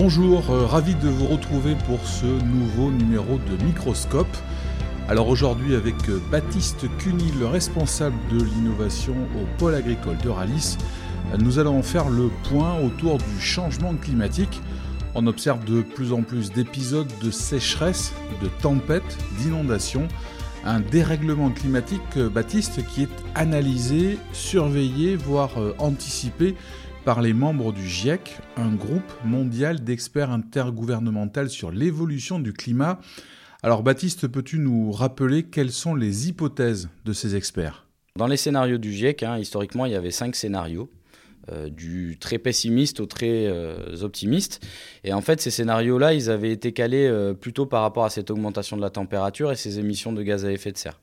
Bonjour, euh, ravi de vous retrouver pour ce nouveau numéro de Microscope. Alors aujourd'hui avec euh, Baptiste Cuny, le responsable de l'innovation au pôle agricole de Ralis, nous allons faire le point autour du changement climatique. On observe de plus en plus d'épisodes de sécheresse, de tempêtes, d'inondations, un dérèglement climatique, euh, Baptiste, qui est analysé, surveillé, voire anticipé par les membres du GIEC, un groupe mondial d'experts intergouvernemental sur l'évolution du climat. Alors Baptiste, peux-tu nous rappeler quelles sont les hypothèses de ces experts? Dans les scénarios du GIEC, hein, historiquement, il y avait cinq scénarios. Euh, du très pessimiste au très euh, optimiste. Et en fait, ces scénarios-là, ils avaient été calés euh, plutôt par rapport à cette augmentation de la température et ces émissions de gaz à effet de serre.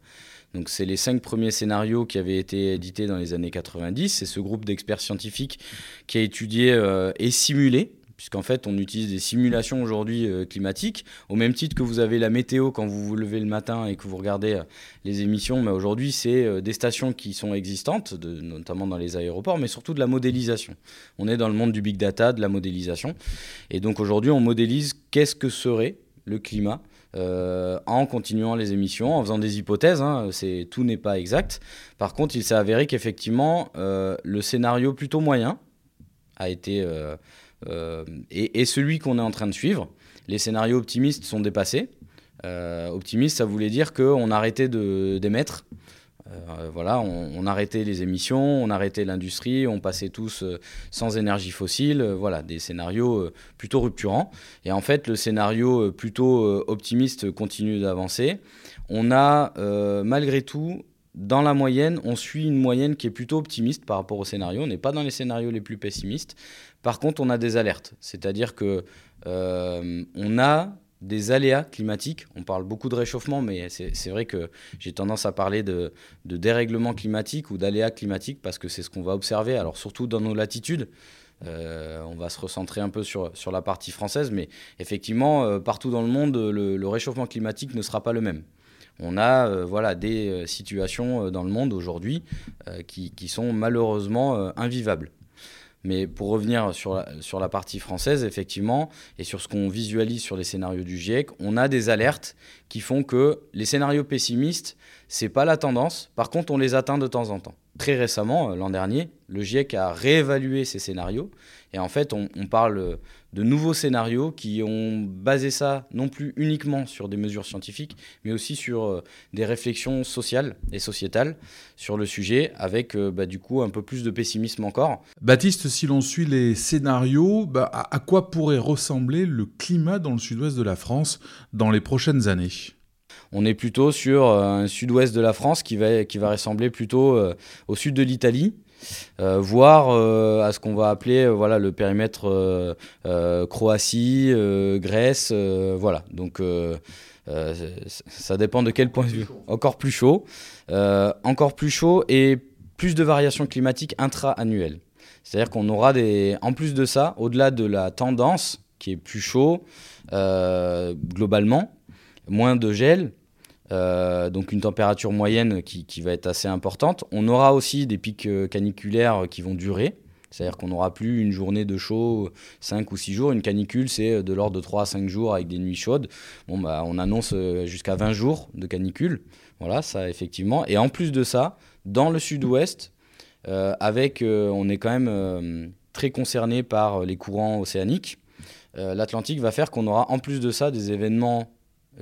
Donc c'est les cinq premiers scénarios qui avaient été édités dans les années 90. C'est ce groupe d'experts scientifiques qui a étudié euh, et simulé puisqu'en fait on utilise des simulations aujourd'hui euh, climatiques, au même titre que vous avez la météo quand vous vous levez le matin et que vous regardez euh, les émissions, mais aujourd'hui c'est des stations qui sont existantes, notamment dans les aéroports, mais surtout de la modélisation. On est dans le monde du big data, de la modélisation, et donc aujourd'hui on modélise qu'est-ce que serait le climat euh, en continuant les émissions, en faisant des hypothèses. Hein, tout n'est pas exact. Par contre, il s'est avéré qu'effectivement, euh, le scénario plutôt moyen a été euh, et, celui qu'on est en train de suivre. Les scénarios optimistes sont dépassés. optimiste, ça voulait dire qu'on arrêtait d'émettre euh, voilà, on, arrêtait les émissions, on arrêtait l'industrie, on passait tous euh, sans énergie fossile. Euh, voilà, des scénarios plutôt rupturants. Et en fait, le scénario plutôt optimiste continue d'avancer. On a malgré tout dans la moyenne, on suit une moyenne qui est plutôt optimiste par rapport au scénario. On n'est pas dans les scénarios les plus pessimistes. Par contre, on a des alertes. C'est-à-dire que on a des aléas climatiques. On parle beaucoup de réchauffement, mais c'est vrai que j'ai tendance à parler de, dérèglement climatique ou d'aléas climatiques parce que c'est ce qu'on va observer. Alors surtout dans nos latitudes, euh, on va se recentrer un peu sur, la partie française, mais effectivement, euh, partout dans le monde, le, réchauffement climatique ne sera pas le même. On a euh, voilà, des situations dans le monde aujourd'hui qui, sont malheureusement invivables. Mais pour revenir sur la, sur partie française, effectivement, et sur ce qu'on visualise sur les scénarios du GIEC, on a des alertes qui font que les scénarios pessimistes, c'est pas la tendance. Par contre, on les atteint de temps en temps. Très récemment, euh, l'an dernier, le GIEC a réévalué ces scénarios. Et en fait, on, parle de nouveaux scénarios qui ont basé ça non plus uniquement sur des mesures scientifiques, mais aussi sur euh, des réflexions sociales et sociétales sur le sujet, avec euh, bah, du coup un peu plus de pessimisme encore. Baptiste, si l'on suit les scénarios, bah, à quoi pourrait ressembler le climat dans le sud-ouest de la France dans les prochaines années? On est plutôt sur euh, un sud-ouest de la France qui va, ressembler plutôt euh, au sud de l'Italie, euh, voire à ce qu'on va appeler voilà, le périmètre Croatie, Grèce, voilà. Donc ça dépend de quel point de vue. Encore plus chaud, encore plus chaud et plus de variations climatiques intra-annuelles. C'est-à-dire qu'on aura des, en plus de ça, au-delà de la tendance qui est plus chaud globalement, moins de gel, euh, donc une température moyenne qui, va être assez importante. On aura aussi des pics euh, caniculaires qui vont durer. C'est-à-dire qu'on n'aura plus une journée de chaud 5 ou 6 jours. Une canicule, c'est de l'ordre de 3 à 5 jours avec des nuits chaudes. Bon, bah, on annonce euh, jusqu'à 20 jours de canicule. Voilà, ça effectivement. Et en plus de ça, dans le sud-ouest, avec, on est quand même très concerné par les courants océaniques. L'Atlantique va faire qu'on aura en plus de ça des événements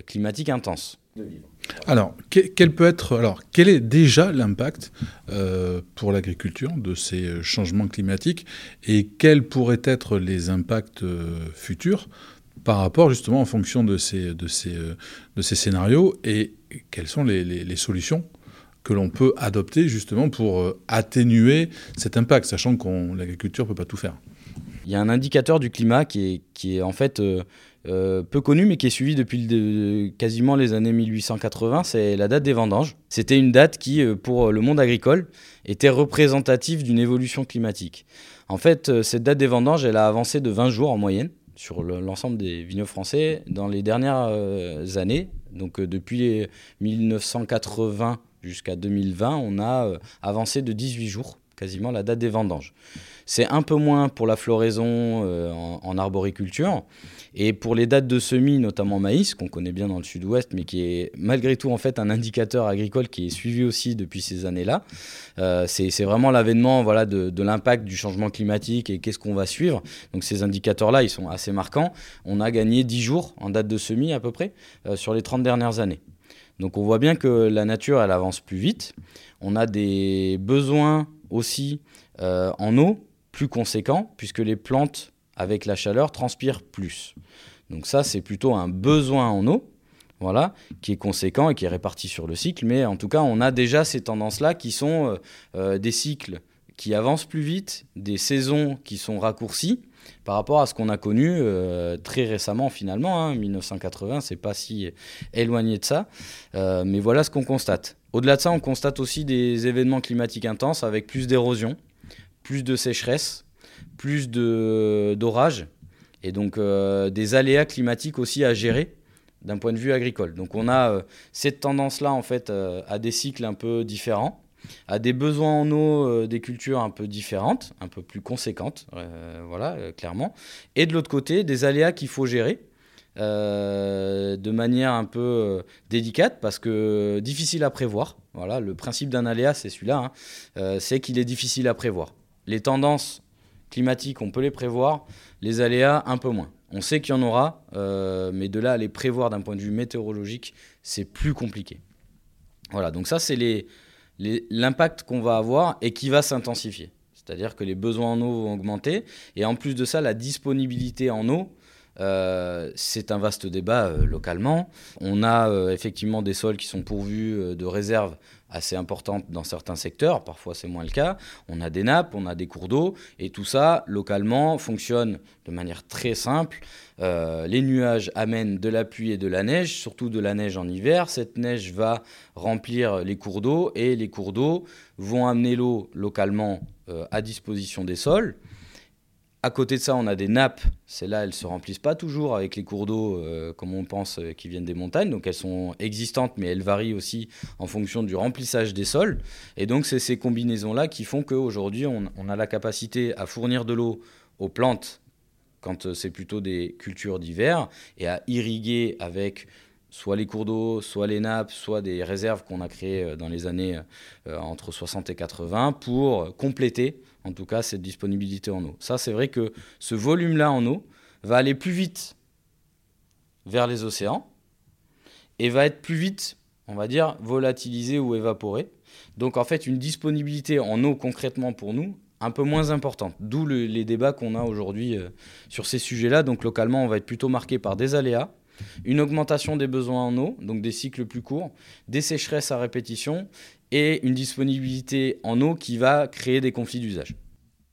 climatique intense. Alors, quel peut être, alors, quel est déjà l'impact euh, pour l'agriculture de ces changements climatiques et quels pourraient être les impacts euh, futurs par rapport justement en fonction de ces, de ces, euh, de ces scénarios et quelles sont les, les, solutions que l'on peut adopter justement pour atténuer cet impact, sachant que l'agriculture ne peut pas tout faire? Il y a un indicateur du climat qui est, qui est en fait euh, peu connu mais qui est suivi depuis quasiment les années 1880, c'est la date des vendanges. C'était une date qui, euh, pour le monde agricole, était représentative d'une évolution climatique. En fait, euh, cette date des vendanges, elle a avancé de 20 jours en moyenne sur l'ensemble des vignobles français dans les dernières années. Donc depuis 1980 jusqu'à 2020, on a avancé de 18 jours quasiment la date des vendanges. C'est un peu moins pour la floraison en, arboriculture. Et pour les dates de semis, notamment maïs, qu'on connaît bien dans le sud-ouest, mais qui est malgré tout en fait un indicateur agricole qui est suivi aussi depuis ces années-là, c'est vraiment l'avènement voilà, de, de l'impact du changement climatique et qu'est-ce qu'on va suivre. Donc ces indicateurs-là, ils sont assez marquants. On a gagné 10 jours en date de semis à peu près sur les 30 dernières années. Donc on voit bien que la nature, elle avance plus vite. On a des besoins aussi euh, en eau plus conséquents, puisque les plantes, avec la chaleur, transpirent plus. Donc ça, c'est plutôt un besoin en eau, voilà, qui est conséquent et qui est réparti sur le cycle. Mais en tout cas, on a déjà ces tendances-là qui sont euh, euh, des cycles qui avancent plus vite, des saisons qui sont raccourcies, par rapport à ce qu'on a connu euh, très récemment finalement. Hein, 1980, c'est pas si éloigné de ça. Euh, mais voilà ce qu'on constate. Au-delà de ça, on constate aussi des événements climatiques intenses avec plus d'érosion, plus de sécheresse, plus d'orage et donc euh, des aléas climatiques aussi à gérer d'un point de vue agricole. Donc on a cette tendance-là en fait à des cycles un peu différents a des besoins en eau euh, des cultures un peu différentes, un peu plus conséquentes, euh, voilà, euh, clairement. Et de l'autre côté, des aléas qu'il faut gérer. de manière un peu délicate parce que difficile à prévoir. Voilà, le principe d'un aléa, c'est celui-là, hein. c'est qu'il est difficile à prévoir. Les tendances climatiques, on peut les prévoir, les aléas, un peu moins. On sait qu'il y en aura, mais de là à les prévoir d'un point de vue météorologique, c'est plus compliqué. Voilà, donc ça, c'est les, l'impact qu'on va avoir et qui va s'intensifier. C'est-à-dire que les besoins en eau vont augmenter et en plus de ça, la disponibilité en eau, euh, c'est un vaste débat euh, localement. On a euh, effectivement des sols qui sont pourvus de réserves assez importantes dans certains secteurs, parfois c'est moins le cas. On a des nappes, on a des cours d'eau, et tout ça, localement, fonctionne de manière très simple. Euh, les nuages amènent de la pluie et de la neige, surtout de la neige en hiver. Cette neige va remplir les cours d'eau, et les cours d'eau vont amener l'eau localement euh, à disposition des sols. À côté de ça, on a des nappes. Celles-là, elles ne se remplissent pas toujours avec les cours d'eau euh, comme on pense euh, qui viennent des montagnes. Donc elles sont existantes, mais elles varient aussi en fonction du remplissage des sols. Et donc c'est ces combinaisons-là qui font qu'aujourd'hui, on, on a la capacité à fournir de l'eau aux plantes quand euh, c'est plutôt des cultures d'hiver et à irriguer avec soit les cours d'eau, soit les nappes, soit des réserves qu'on a créées dans les années entre 60 et 80 pour compléter en tout cas cette disponibilité en eau. Ça, c'est vrai que ce volume-là en eau va aller plus vite vers les océans et va être plus vite, on va dire, volatilisé ou évaporé. Donc en fait, une disponibilité en eau concrètement pour nous un peu moins importante. D'où les débats qu'on a aujourd'hui euh, sur ces sujets-là. Donc localement, on va être plutôt marqué par des aléas, une augmentation des besoins en eau, donc des cycles plus courts, des sécheresses à répétition et une disponibilité en eau qui va créer des conflits d'usage.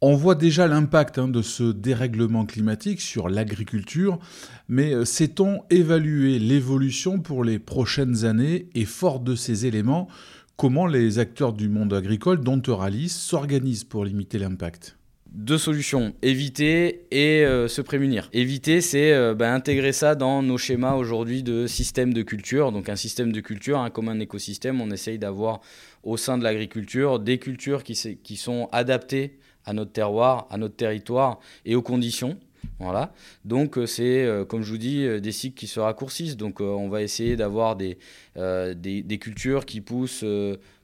On voit déjà l'impact hein, de ce dérèglement climatique sur l'agriculture, mais euh, sait-on évaluer l'évolution pour les prochaines années et fort de ces éléments, comment les acteurs du monde agricole, dont Euralis, s'organisent pour limiter l'impact? Deux solutions, éviter et euh, se prémunir. Éviter, c'est euh, bah, intégrer ça dans nos schémas aujourd'hui de système de culture. Donc un système de culture, hein, comme un écosystème, on essaye d'avoir au sein de l'agriculture des cultures qui, sont adaptées à notre terroir, à notre territoire et aux conditions. Voilà. Donc euh, c'est, comme je vous dis, des cycles qui se raccourcissent. Donc on va essayer d'avoir des, cultures qui poussent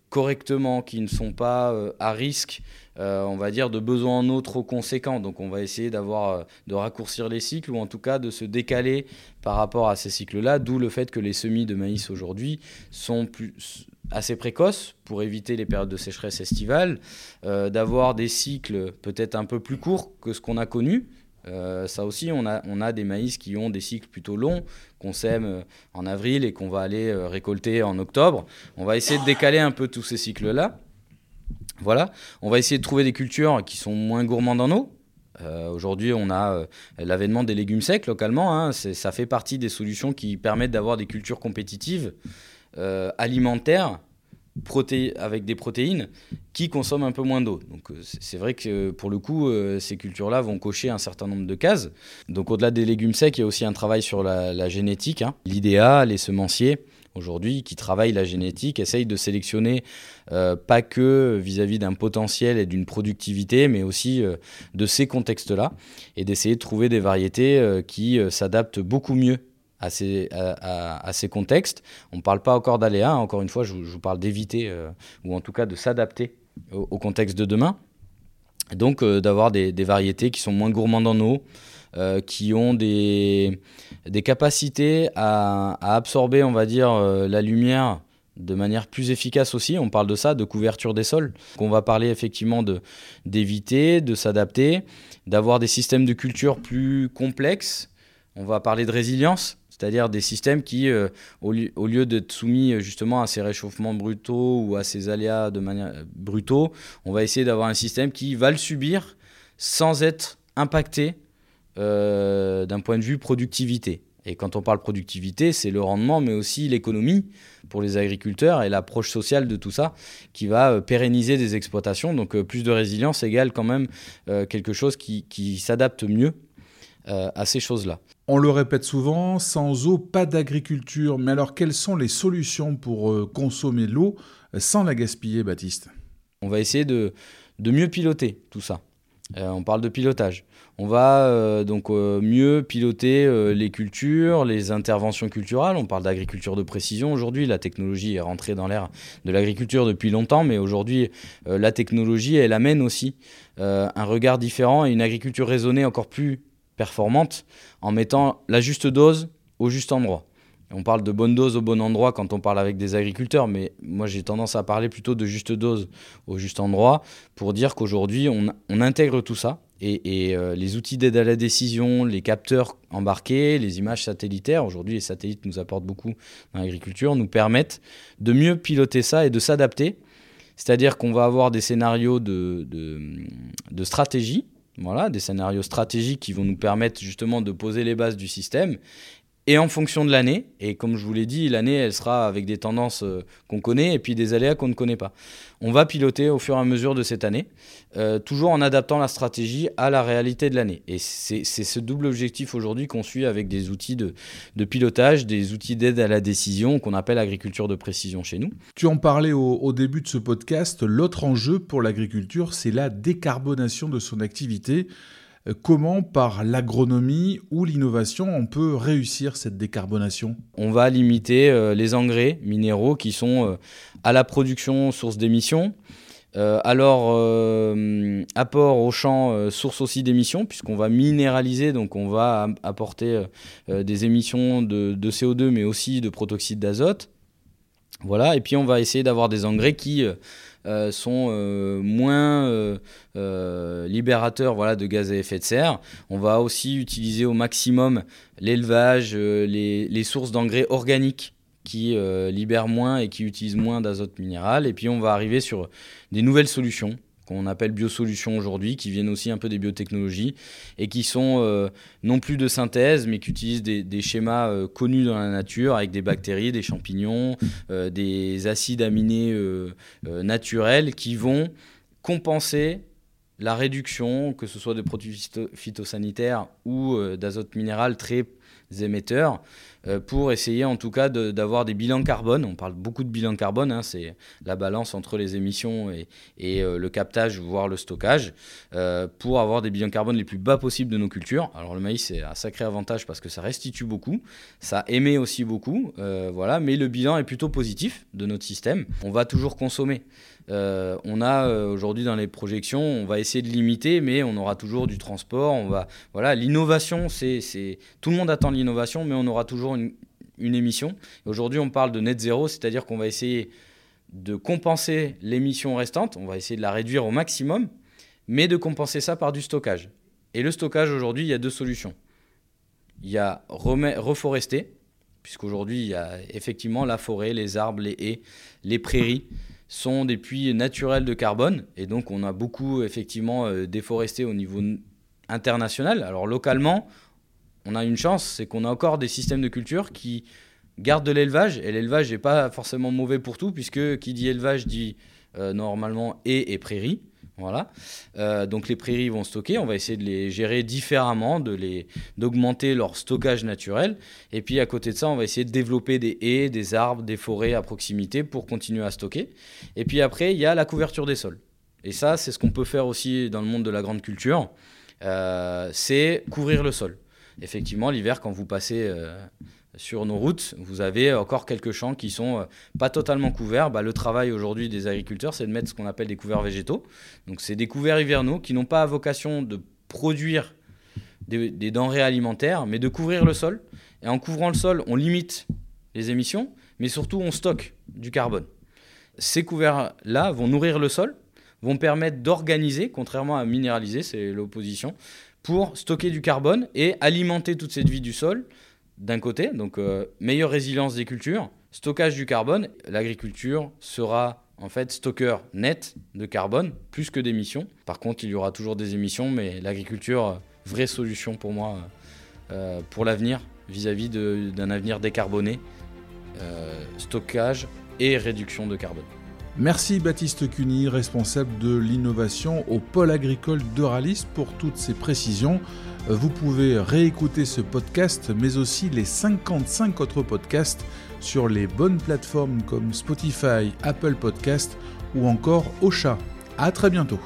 correctement, qui ne sont pas à risque euh, on va dire, de besoins en eau trop conséquents. Donc on va essayer d'avoir, euh, de raccourcir les cycles ou en tout cas de se décaler par rapport à ces cycles-là, d'où le fait que les semis de maïs aujourd'hui sont plus, assez précoces pour éviter les périodes de sécheresse estivale, euh, d'avoir des cycles peut-être un peu plus courts que ce qu'on a connu. ça aussi, on a, on a des maïs qui ont des cycles plutôt longs, qu'on sème en avril et qu'on va aller récolter en octobre. On va essayer de décaler un peu tous ces cycles-là. Voilà, on va essayer de trouver des cultures qui sont moins gourmandes en eau. Euh, aujourd'hui, on a euh, l'avènement des légumes secs localement. Hein. ça fait partie des solutions qui permettent d'avoir des cultures compétitives, euh, alimentaires, avec des protéines, qui consomment un peu moins d'eau. Donc c'est vrai que pour le coup, ces cultures-là vont cocher un certain nombre de cases. Donc au-delà des légumes secs, il y a aussi un travail sur la, génétique. Hein. L'IDEA, les semenciers aujourd'hui qui travaillent la génétique, essayent de sélectionner pas que vis-à-vis d'un potentiel et d'une productivité, mais aussi de ces contextes-là, et d'essayer de trouver des variétés qui s'adaptent beaucoup mieux à ces, à, ces, contextes. On ne parle pas encore d'aléas, hein. encore une fois, je, vous parle d'éviter, ou en tout cas de s'adapter au, contexte de demain. Donc d'avoir des, variétés qui sont moins gourmandes en eau, euh, qui ont des, capacités à, absorber, on va dire, euh, la lumière de manière plus efficace aussi. On parle de ça, de couverture des sols. on va parler effectivement d'éviter, de, s'adapter, d'avoir des systèmes de culture plus complexes. On va parler de résilience, c'est-à-dire des systèmes qui, euh, au, lieu, d'être soumis justement à ces réchauffements brutaux ou à ces aléas de manière brutaux, on va essayer d'avoir un système qui va le subir sans être impacté euh, d'un point de vue productivité. Et quand on parle productivité, c'est le rendement, mais aussi l'économie pour les agriculteurs et l'approche sociale de tout ça qui va euh, pérenniser des exploitations. Donc euh, plus de résilience égale quand même quelque chose qui s'adapte mieux à ces choses-là. On le répète souvent, sans eau, pas d'agriculture. Mais alors quelles sont les solutions pour consommer l'eau sans la gaspiller, Baptiste? On va essayer de, de mieux piloter tout ça. on parle de pilotage. On va euh, donc euh, mieux piloter euh, les cultures, les interventions culturelles. On parle d'agriculture de précision aujourd'hui. La technologie est rentrée dans l'ère de l'agriculture depuis longtemps, mais aujourd'hui, la technologie, elle amène aussi un regard différent et une agriculture raisonnée encore plus performante en mettant la juste dose au juste endroit. On parle de bonne dose au bon endroit quand on parle avec des agriculteurs, mais moi j'ai tendance à parler plutôt de juste dose au juste endroit pour dire qu'aujourd'hui on, intègre tout ça et, euh, les outils d'aide à la décision, les capteurs embarqués, les images satellitaires, aujourd'hui les satellites nous apportent beaucoup dans l'agriculture, nous permettent de mieux piloter ça et de s'adapter. C'est-à-dire qu'on va avoir des scénarios de, stratégie, voilà, des scénarios stratégiques qui vont nous permettre justement de poser les bases du système et en fonction de l'année, et comme je vous l'ai dit, l'année, elle sera avec des tendances euh, qu'on connaît et puis des aléas qu'on ne connaît pas. On va piloter au fur et à mesure de cette année, euh, toujours en adaptant la stratégie à la réalité de l'année. Et c'est ce double objectif aujourd'hui qu'on suit avec des outils de, pilotage, des outils d'aide à la décision qu'on appelle agriculture de précision chez nous. Tu en parlais au début de ce podcast, l'autre enjeu pour l'agriculture, c'est la décarbonation de son activité. Euh, comment, par l'agronomie ou l'innovation, on peut réussir cette décarbonation? On va limiter euh, les engrais minéraux qui sont euh, à la production source d'émissions. alors, apport au champ, source aussi d'émissions, puisqu'on va minéraliser, donc on va apporter des émissions de, de, CO2, mais aussi de protoxyde d'azote. Voilà, et puis on va essayer d'avoir des engrais qui euh, sont euh, moins euh, libérateurs voilà, de gaz à effet de serre. On va aussi utiliser au maximum l'élevage, les, les, sources d'engrais organiques qui libèrent moins et qui utilisent moins d'azote minéral. Et puis on va arriver sur des nouvelles solutions qu'on appelle biosolutions aujourd'hui, qui viennent aussi un peu des biotechnologies et qui sont euh, non plus de synthèse, mais qui utilisent des, schémas euh, connus dans la nature avec des bactéries, des champignons, euh, des acides aminés naturels qui vont compenser la réduction, que ce soit de produits phytosanitaires ou d'azote minéral très émetteurs euh, pour essayer en tout cas d'avoir des bilans carbone. On parle beaucoup de bilan carbone, hein, c'est la balance entre les émissions et, euh, le captage, voire le stockage, euh, pour avoir des bilans carbone les plus bas possibles de nos cultures. Alors le maïs, c'est un sacré avantage parce que ça restitue beaucoup, ça émet aussi beaucoup, voilà, mais le bilan est plutôt positif de notre système. On va toujours consommer. Euh, on a euh, aujourd'hui dans les projections, on va essayer de limiter, mais on aura toujours du transport. On va, voilà, l'innovation, c'est, tout le monde attend l'innovation, mais on aura toujours une, émission. Aujourd'hui, on parle de net zéro, c'est-à-dire qu'on va essayer de compenser l'émission restante. On va essayer de la réduire au maximum, mais de compenser ça par du stockage. Et le stockage aujourd'hui, il y a deux solutions. Il y a reforester, puisqu'aujourd'hui, il y a effectivement la forêt, les arbres, les haies, les prairies sont des puits naturels de carbone. Et donc, on a beaucoup, effectivement, euh, déforesté au niveau international. Alors, localement, on a une chance, c'est qu'on a encore des systèmes de culture qui gardent de l'élevage. Et l'élevage n'est pas forcément mauvais pour tout, puisque qui dit élevage dit euh, normalement haies et prairies. Voilà. Euh, donc les prairies vont stocker, on va essayer de les gérer différemment, de les d'augmenter leur stockage naturel. Et puis à côté de ça, on va essayer de développer des haies, des arbres, des forêts à proximité pour continuer à stocker. Et puis après, il y a la couverture des sols. Et ça, c'est ce qu'on peut faire aussi dans le monde de la grande culture. Euh, c'est couvrir le sol. Effectivement, l'hiver, quand vous passez euh, sur nos routes, vous avez encore quelques champs qui sont euh, pas totalement couverts. Bah, le travail aujourd'hui des agriculteurs, c'est de mettre ce qu'on appelle des couverts végétaux. Donc, c'est des couverts hivernaux qui n'ont pas vocation de produire des, des, denrées alimentaires, mais de couvrir le sol. Et en couvrant le sol, on limite les émissions, mais surtout on stocke du carbone. Ces couverts-là vont nourrir le sol, vont permettre d'organiser, contrairement à minéraliser, c'est l'opposition, pour stocker du carbone et alimenter toute cette vie du sol d'un côté, donc euh, meilleure résilience des cultures, stockage du carbone, l'agriculture sera en fait stockeur net de carbone plus que d'émissions. Par contre, il y aura toujours des émissions, mais l'agriculture, euh, vraie solution pour moi euh, pour l'avenir, vis-à-vis d'un avenir décarboné, stockage et réduction de carbone. Merci Baptiste Cuny, responsable de l'innovation au pôle agricole d'Euralis pour toutes ces précisions. Vous pouvez réécouter ce podcast, mais aussi les 55 autres podcasts sur les bonnes plateformes comme Spotify, Apple Podcast ou encore Ocha. À très bientôt.